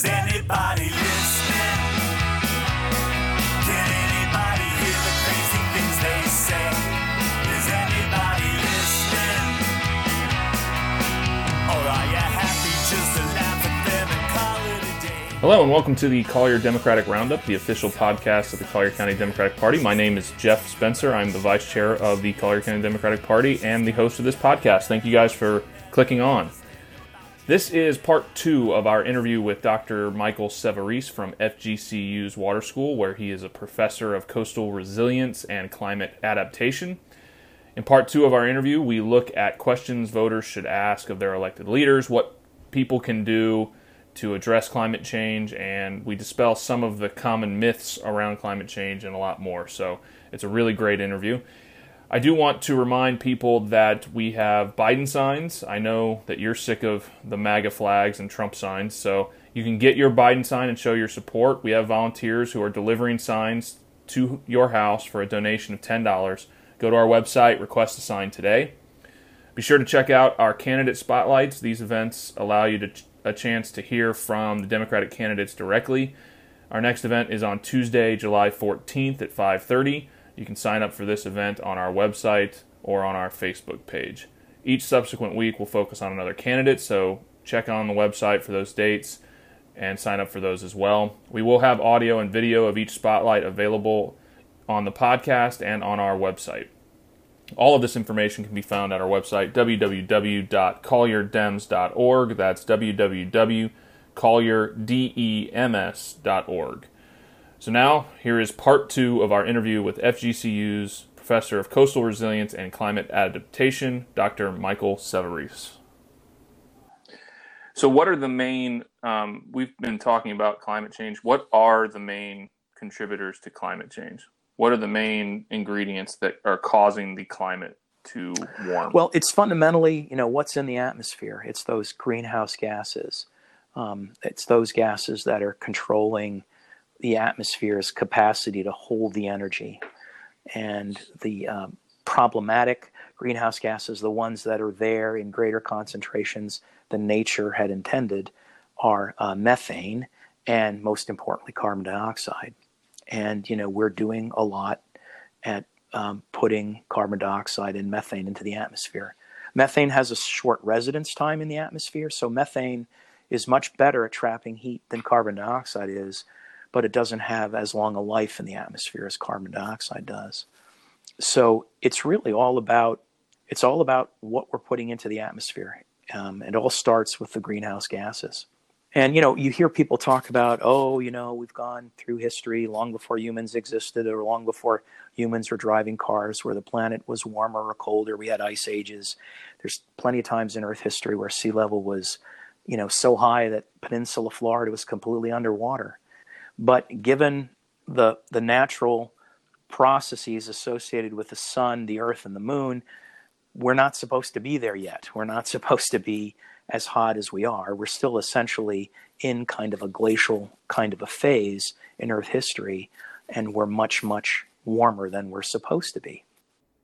Is anybody listening? Can anybody hear the crazy things they say? Is anybody listening? Or are you happy just to laugh at them and call it a day? Hello and welcome to the Collier Democratic Roundup, the official podcast of the Collier County Democratic Party. My name is Jeff Spencer. I'm the vice chair of the Collier County Democratic Party and the host of this podcast. Thank you guys for clicking on. This is part two of our interview with Dr. Michael Savarese from FGCU's Water School, where he is a professor of coastal resilience and climate adaptation. In part two of our interview, we look at questions voters should ask of their elected leaders, what people can do to address climate change, and we dispel some of the common myths around climate change and a lot more. So it's a really great interview. I do want to remind people that we have Biden signs. I know that you're sick of the MAGA flags and Trump signs, so you can get your Biden sign and show your support. We have volunteers who are delivering signs to your house for a donation of $10. Go to our website, request a sign today. Be sure to check out our candidate spotlights. These events allow you to, a chance to hear from the Democratic candidates directly. Our next event is on Tuesday, July 14th at 5:30. You can sign up for this event on our website or on our Facebook page. Each subsequent week we'll focus on another candidate, so check on the website for those dates and sign up for those as well. We will have audio and video of each spotlight available on the podcast and on our website. All of this information can be found at our website, www.collierdems.org. That's www.collierdems.org. So now, here is part two of our interview with FGCU's Professor of Coastal Resilience and Climate Adaptation, Dr. Michael Savarese. So, what are the main, um, we've been talking about climate change. What are the main contributors to climate change? What are the main ingredients that are causing the climate to warm? Well, it's fundamentally, you know, what's in the atmosphere. It's those greenhouse gases. Um, it's those gases that are controlling the atmosphere's capacity to hold the energy. And the um, problematic greenhouse gases, the ones that are there in greater concentrations than nature had intended, are uh, methane and, most importantly, carbon dioxide. And, you know, we're doing a lot at um, putting carbon dioxide and methane into the atmosphere. Methane has a short residence time in the atmosphere, so methane is much better at trapping heat than carbon dioxide is, but it doesn't have as long a life in the atmosphere as carbon dioxide does. So it's really all about it's all about what we're putting into the atmosphere. Um, it all starts with the greenhouse gases. And you know, you hear people talk about, oh, you know, we've gone through history long before humans existed, or long before humans were driving cars, where the planet was warmer or colder. We had ice ages. There's plenty of times in Earth history where sea level was, you know, so high that Peninsula Florida was completely underwater. But given the the natural processes associated with the sun, the earth, and the moon, we're not supposed to be there yet. We're not supposed to be as hot as we are. We're still essentially in kind of a glacial kind of a phase in Earth history, and we're much, much warmer than we're supposed to be.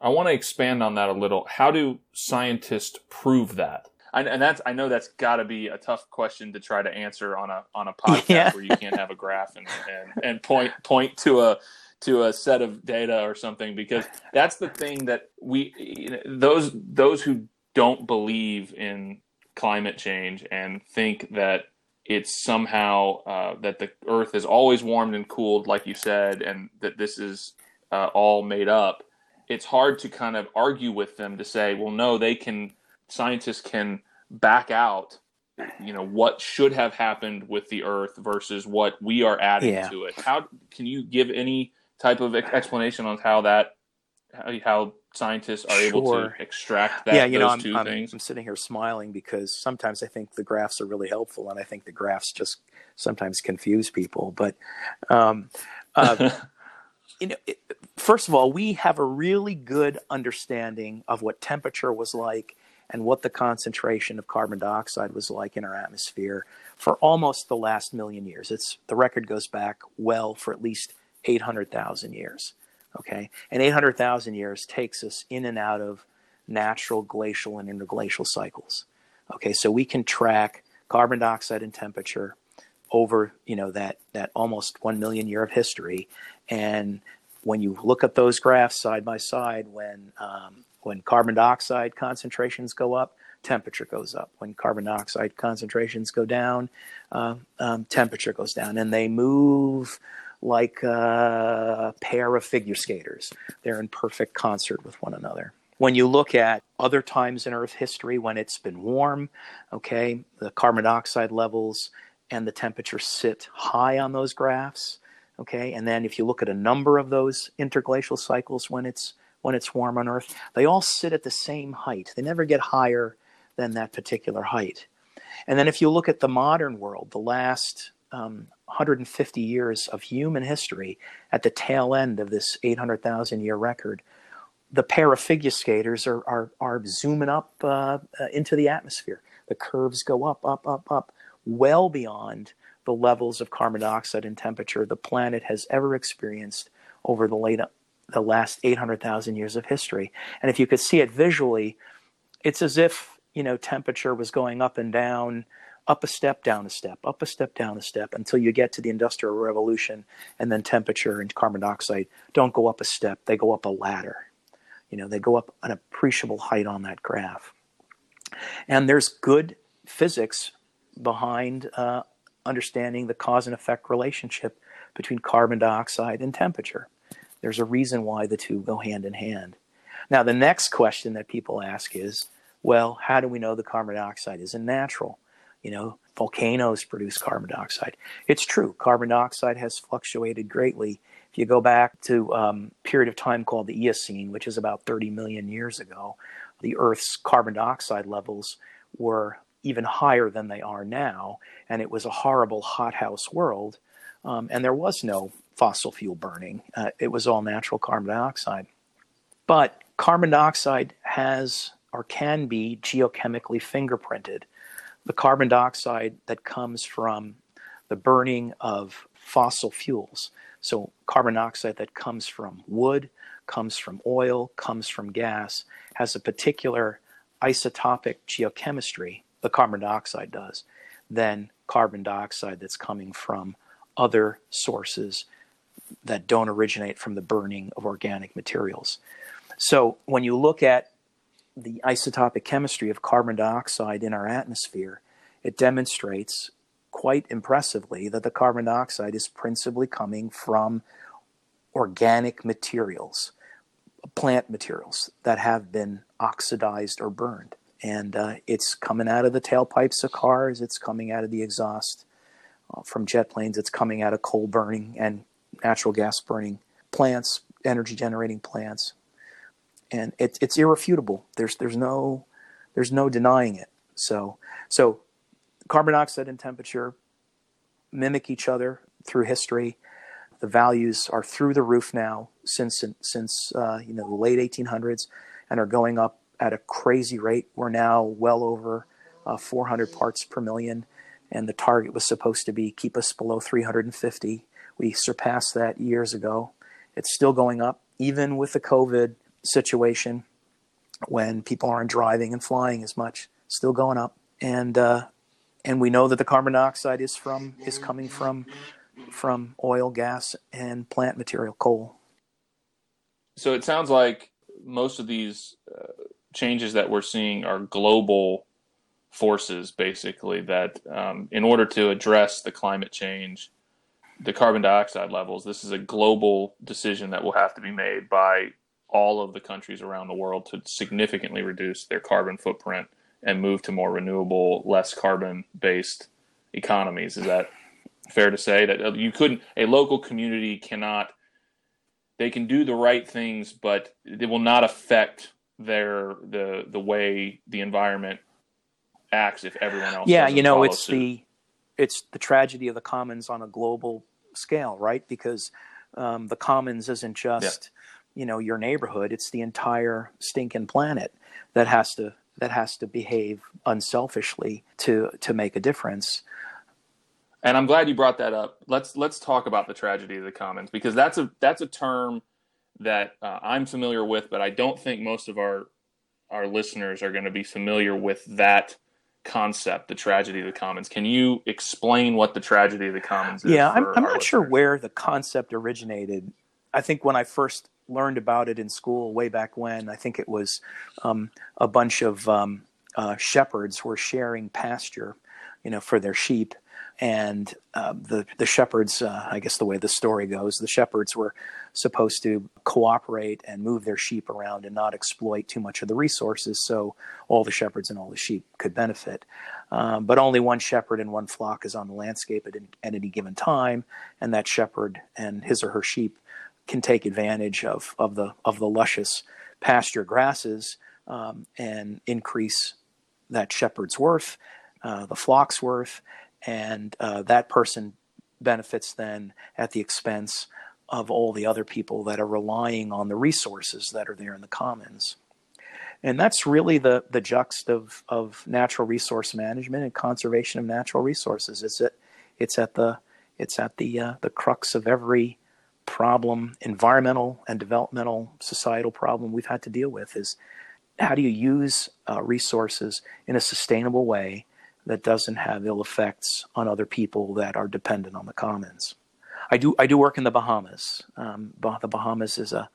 I want to expand on that a little. How do scientists prove that? I, and that's I know that's got to be a tough question to try to answer on a on a podcast Yeah. where you can't have a graph and, and and point point to a to a set of data or something because that's the thing that we you know, those those who don't believe in climate change and think that it's somehow uh, that the earth is always warmed and cooled like you said and that this is uh, all made up it's hard to kind of argue with them to say well no they can scientists can back out you know what should have happened with the earth versus what we are adding Yeah. to it how can you give any type of explanation on how that how, how scientists are able to extract that yeah, you know, those I'm, 2 I'm, things I'm sitting here smiling because sometimes I think the graphs are really helpful, and I think the graphs just sometimes confuse people. But um, uh, you know, it, first of all, we have a really good understanding of what temperature was like and what the concentration of carbon dioxide was like in our atmosphere for almost the last million years. It's the record goes back well for at least 800,000 years. Okay, and 800,000 years takes us in and out of natural glacial and interglacial cycles. Okay, so we can track carbon dioxide and temperature over you know that that almost one million year of history, and when you look at those graphs side by side, when um, when carbon dioxide concentrations go up, temperature goes up. When carbon dioxide concentrations go down, uh, um, temperature goes down, and they move like a pair of figure skaters. They're in perfect concert with one another. When you look at other times in Earth history when it's been warm, okay, the carbon dioxide levels and the temperature sit high on those graphs, okay, and then if you look at a number of those interglacial cycles when it's when it's warm on Earth, they all sit at the same height. They never get higher than that particular height. And then if you look at the modern world, the last um, 150 years of human history at the tail end of this 800,000 year record, the pair of figure skaters are, are, are zooming up uh, uh, into the atmosphere. The curves go up, up, up, up, well beyond the levels of carbon dioxide and temperature the planet has ever experienced over the late the last 800,000 years of history. And if you could see it visually, it's as if, you know, temperature was going up and down, up a step, down a step, up a step, down a step until you get to the industrial revolution and then temperature and carbon dioxide don't go up a step, they go up a ladder. You know, they go up an appreciable height on that graph. And there's good physics behind uh, understanding the cause and effect relationship between carbon dioxide and temperature. There's a reason why the two go hand in hand. Now, the next question that people ask is well, how do we know the carbon dioxide isn't natural? You know, volcanoes produce carbon dioxide. It's true, carbon dioxide has fluctuated greatly. If you go back to a um, period of time called the Eocene, which is about 30 million years ago, the Earth's carbon dioxide levels were even higher than they are now, and it was a horrible hothouse world. Um, and there was no fossil fuel burning. Uh, it was all natural carbon dioxide. But carbon dioxide has or can be geochemically fingerprinted. The carbon dioxide that comes from the burning of fossil fuels, so carbon dioxide that comes from wood, comes from oil, comes from gas, has a particular isotopic geochemistry, the carbon dioxide does, than carbon dioxide that's coming from other sources that don't originate from the burning of organic materials. So when you look at the isotopic chemistry of carbon dioxide in our atmosphere, it demonstrates quite impressively that the carbon dioxide is principally coming from organic materials, plant materials that have been oxidized or burned. And uh, it's coming out of the tailpipes of cars, it's coming out of the exhaust uh, from jet planes, it's coming out of coal burning and natural gas burning plants, energy generating plants, and it, it's irrefutable. There's there's no there's no denying it. So so carbon dioxide and temperature mimic each other through history. The values are through the roof now since since uh, you know the late 1800s, and are going up at a crazy rate. We're now well over uh, 400 parts per million, and the target was supposed to be keep us below 350. We surpassed that years ago. It's still going up, even with the COVID situation when people aren't driving and flying as much, still going up. And uh, and we know that the carbon dioxide is from is coming from from oil, gas, and plant material, coal. So it sounds like most of these uh, changes that we're seeing are global forces, basically. That um, in order to address the climate change the carbon dioxide levels, this is a global decision that will have to be made by all of the countries around the world to significantly reduce their carbon footprint and move to more renewable, less carbon based economies. Is that fair to say that uh, you couldn't, a local community cannot, they can do the right things, but it will not affect their, the, the way the environment acts if everyone else yeah you know it's suit. the it's the tragedy of the commons on a global scale, right? Because um, the commons isn't just yeah. you know your neighborhood; it's the entire stinking planet that has to that has to behave unselfishly to to make a difference. And I'm glad you brought that up. Let's let's talk about the tragedy of the commons because that's a that's a term that uh, I'm familiar with, but I don't think most of our our listeners are going to be familiar with that concept, the tragedy of the commons. Can you explain what the tragedy of the commons is? Yeah, I'm, I'm not sure where the concept originated. I think when I first learned about it in school way back when, I think it was um, a bunch of um, uh, shepherds were sharing pasture, you know, for their sheep. And uh, the the shepherds, uh, I guess the way the story goes, the shepherds were supposed to cooperate and move their sheep around and not exploit too much of the resources, so all the shepherds and all the sheep could benefit. Um, but only one shepherd and one flock is on the landscape at, any- at any given time, and that shepherd and his or her sheep can take advantage of, of the of the luscious pasture grasses um, and increase that shepherd's worth, uh, the flock's worth, and uh, that person benefits then at the expense of all the other people that are relying on the resources that are there in the commons. And that's really the, the juxt of, of natural resource management and conservation of natural resources. It's at, it's at the, it's at the, uh, the crux of every problem, environmental and developmental societal problem we've had to deal with is how do you use uh, resources in a sustainable way that doesn't have ill effects on other people that are dependent on the commons. I do I do work in the Bahamas. Um, the Bahamas is a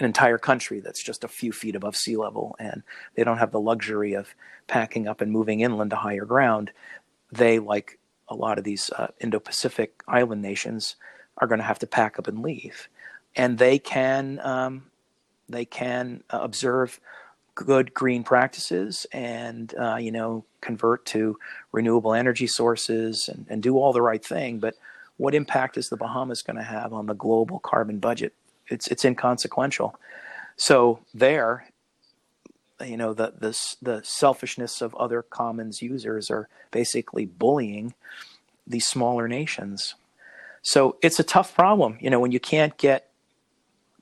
an entire country that's just a few feet above sea level, and they don't have the luxury of packing up and moving inland to higher ground. They, like a lot of these uh, Indo-Pacific island nations, are going to have to pack up and leave, and they can um, they can uh, observe good green practices and uh, you know convert to renewable energy sources and, and do all the right thing but what impact is the bahamas going to have on the global carbon budget? It's it's inconsequential. So there you know the the the selfishness of other commons users are basically bullying these smaller nations. So it's a tough problem you know when you can't get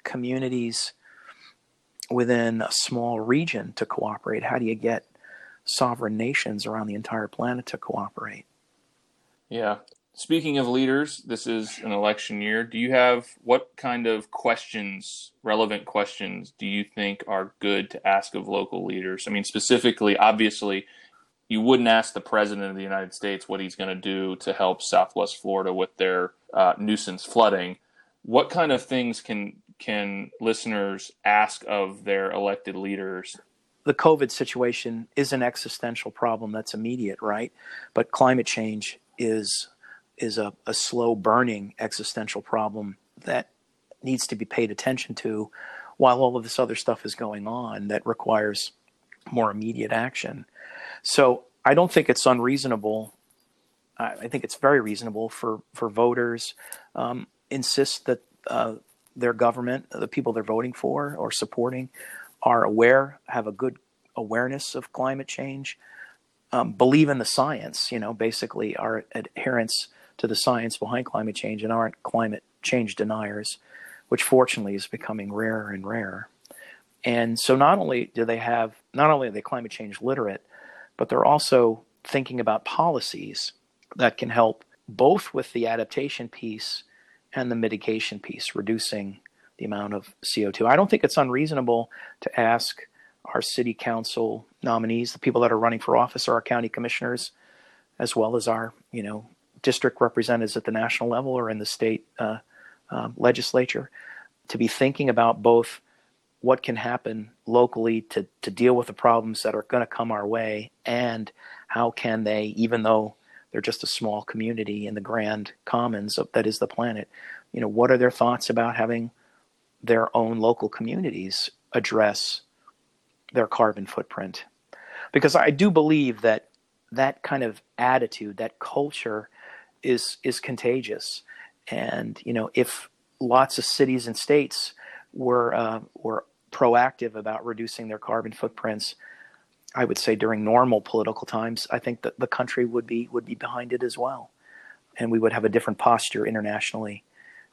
communities within a small region to cooperate? How do you get sovereign nations around the entire planet to cooperate? Yeah. Speaking of leaders, this is an election year. Do you have what kind of questions, relevant questions, do you think are good to ask of local leaders? I mean, specifically, obviously, you wouldn't ask the president of the United States what he's going to do to help Southwest Florida with their uh, nuisance flooding. What kind of things can can listeners ask of their elected leaders? The COVID situation is an existential problem that's immediate, right? But climate change is is a, a slow burning existential problem that needs to be paid attention to while all of this other stuff is going on that requires more immediate action. So I don't think it's unreasonable. I I think it's very reasonable for for voters um, insist that uh, their government, the people they're voting for or supporting, are aware, have a good awareness of climate change, um, believe in the science. You know, basically, are adherents to the science behind climate change and aren't climate change deniers, which fortunately is becoming rarer and rarer. And so, not only do they have, not only are they climate change literate, but they're also thinking about policies that can help both with the adaptation piece and the mitigation piece, reducing the amount of CO2. I don't think it's unreasonable to ask our city council nominees, the people that are running for office, or our county commissioners, as well as our, you know, district representatives at the national level or in the state uh, um, legislature, to be thinking about both what can happen locally to, to deal with the problems that are going to come our way and how can they, even though they're just a small community in the grand commons of, that is the planet, you know, what are their thoughts about having their own local communities address their carbon footprint? Because I do believe that that kind of attitude, that culture, is is contagious, and you know, if lots of cities and states were uh, were proactive about reducing their carbon footprints, I would say during normal political times, I think that the country would be would be behind it as well, and we would have a different posture internationally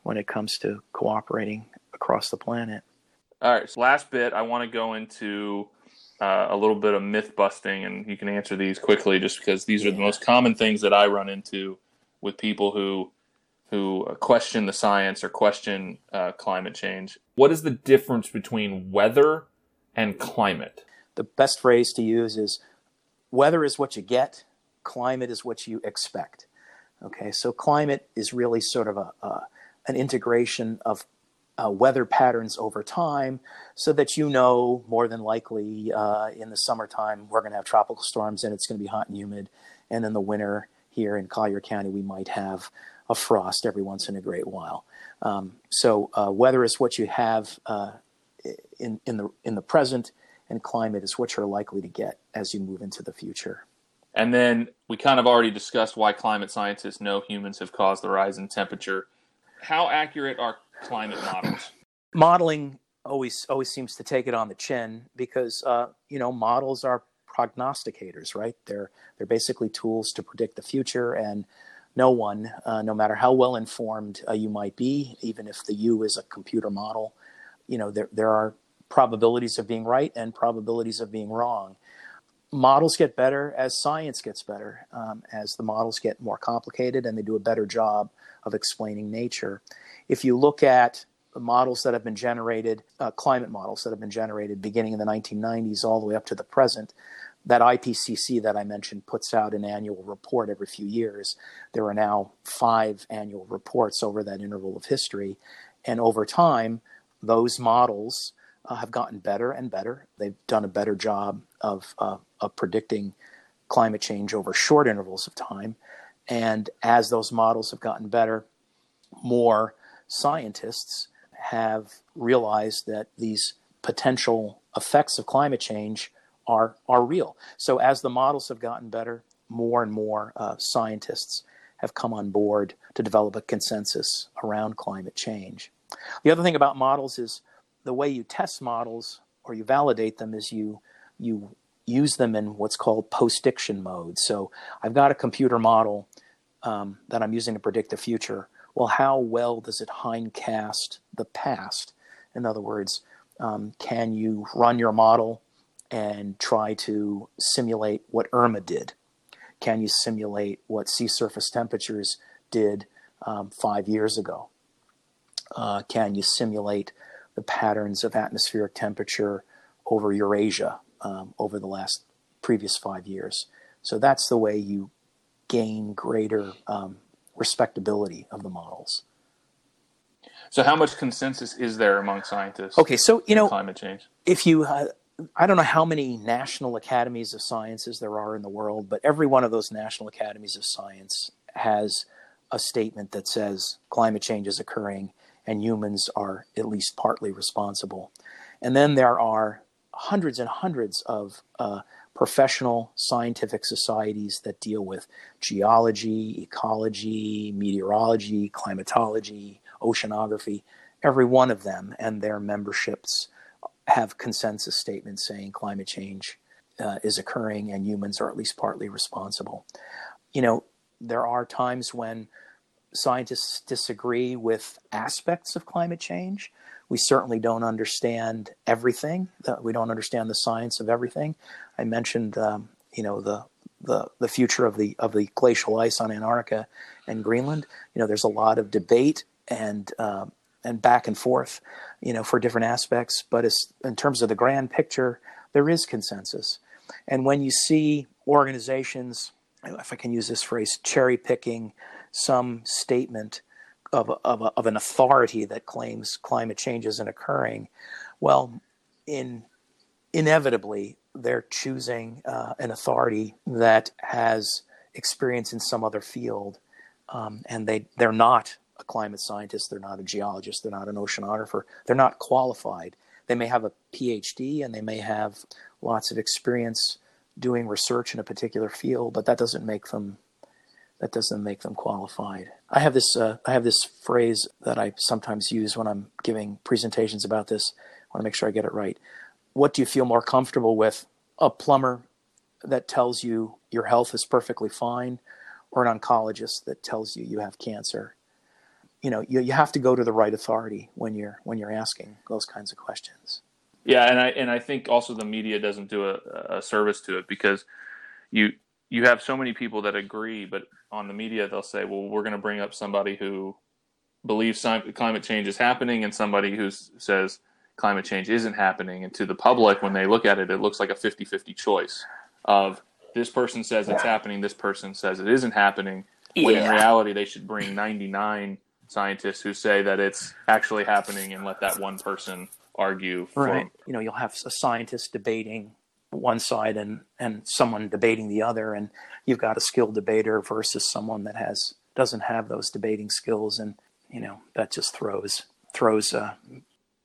when it comes to cooperating across the planet. All right, so last bit, I want to go into uh, a little bit of myth busting, and you can answer these quickly, just because these are the most common things that I run into with people who who uh, question the science or question uh, climate change. What is the difference between weather and climate? The best phrase to use is weather is what you get, climate is what you expect. Okay, so climate is really sort of a, an integration of uh, weather patterns over time so that you know more than likely uh, in the summertime we're going to have tropical storms and it's going to be hot and humid. And in the winter here in Collier County, we might have a frost every once in a great while. Um, so uh, weather is what you have uh, in, in, the, in the present, and climate is what you're likely to get as you move into the future. And then we kind of already discussed why climate scientists know humans have caused the rise in temperature. How accurate are climate models? Modeling always always seems to take it on the chin because uh, you know models are prognosticators, right? They're they're basically tools to predict the future, and no one, uh, no matter how well informed uh, you might be, even if the you is a computer model, you know there there are probabilities of being right and probabilities of being wrong. Models get better as science gets better, um, as the models get more complicated and they do a better job of explaining nature if you look at the models that have been generated, uh, climate models that have been generated beginning in the 1990s all the way up to the present, that IPCC that I mentioned puts out an annual report every few years. There are now five annual reports over that interval of history. And over time, those models uh, have gotten better and better. They've done a better job of, uh, of predicting climate change over short intervals of time. And as those models have gotten better, more scientists have realized that these potential effects of climate change are are real. So as the models have gotten better, more and more uh, scientists have come on board to develop a consensus around climate change. The other thing about models is the way you test models or you validate them is you you use them in what's called post-diction mode. So I've got a computer model um, that I'm using to predict the future well, how well does it hindcast the past? In other words, um, can you run your model and try to simulate what Irma did? Can you simulate what sea surface temperatures did um, five years ago? Uh, can you simulate the patterns of atmospheric temperature over Eurasia um, over the last previous five years? So that's the way you gain greater um, respectability of the models. So, how much consensus is there among scientists? Okay, so you know, climate change. If you, uh, I don't know how many national academies of sciences there are in the world, but every one of those national academies of science has a statement that says climate change is occurring and humans are at least partly responsible. And then there are hundreds and hundreds of uh, professional scientific societies that deal with geology, ecology, meteorology, climatology, oceanography, every one of them and their memberships have consensus statements saying climate change uh, is occurring and humans are at least partly responsible. You know, there are times when scientists disagree with aspects of climate change. We certainly don't understand everything. We don't understand the science of everything. I mentioned, um, you know, the the the future of the of the glacial ice on Antarctica and Greenland. You know, there's a lot of debate and uh, and back and forth, you know, for different aspects. But as, in terms of the grand picture, there is consensus. And when you see organizations, if I can use this phrase, cherry picking some statement of, of, of an authority that claims climate change isn't occurring, well, in inevitably they're choosing uh, an authority that has experience in some other field, um, and they they're not a climate scientist, they're not a geologist, they're not an oceanographer, they're not qualified. They may have a PhD and they may have lots of experience doing research in a particular field, but that doesn't make them that doesn't make them qualified. I have this uh, I have this phrase that I sometimes use when I'm giving presentations about this. I want to make sure I get it right. What do you feel more comfortable with? A plumber that tells you your health is perfectly fine, or an oncologist that tells you you have cancer? You know, you, you have to go to the right authority when you're when you're asking those kinds of questions. Yeah, and I and I think also the media doesn't do a, a service to it because you you have so many people that agree, but on the media they'll say, "Well, we're going to bring up somebody who believes climate change is happening and somebody who says climate change isn't happening." And to the public, when they look at it, it looks like a 50-50 choice of this person says it's happening, this person says it isn't happening. When in reality, they should bring 99 scientists who say that it's actually happening and let that one person argue for right you know you'll have a scientist debating one side and and someone debating the other. And you've got a skilled debater versus someone that has doesn't have those debating skills. And you know that just throws throws uh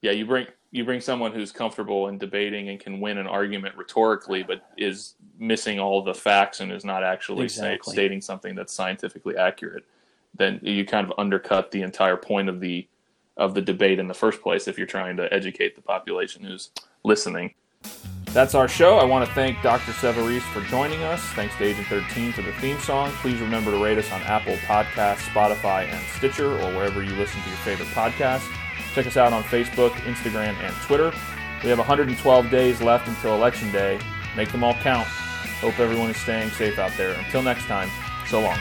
yeah you bring you bring someone who's comfortable in debating and can win an argument rhetorically but is missing all the facts and is not actually say, Exactly. stating something that's scientifically accurate then you kind of undercut the entire point of the of the debate in the first place if you're trying to educate the population who's listening that's our show. I want to thank Dr. Savarese for joining us. Thanks to Agent 13 for the theme song. Please remember to rate us on Apple Podcasts, Spotify, and Stitcher, or wherever you listen to your favorite podcast. Check us out on Facebook, Instagram, and Twitter. We have 112 days left until Election Day. Make them all count. Hope everyone is staying safe out there. Until next time, so long.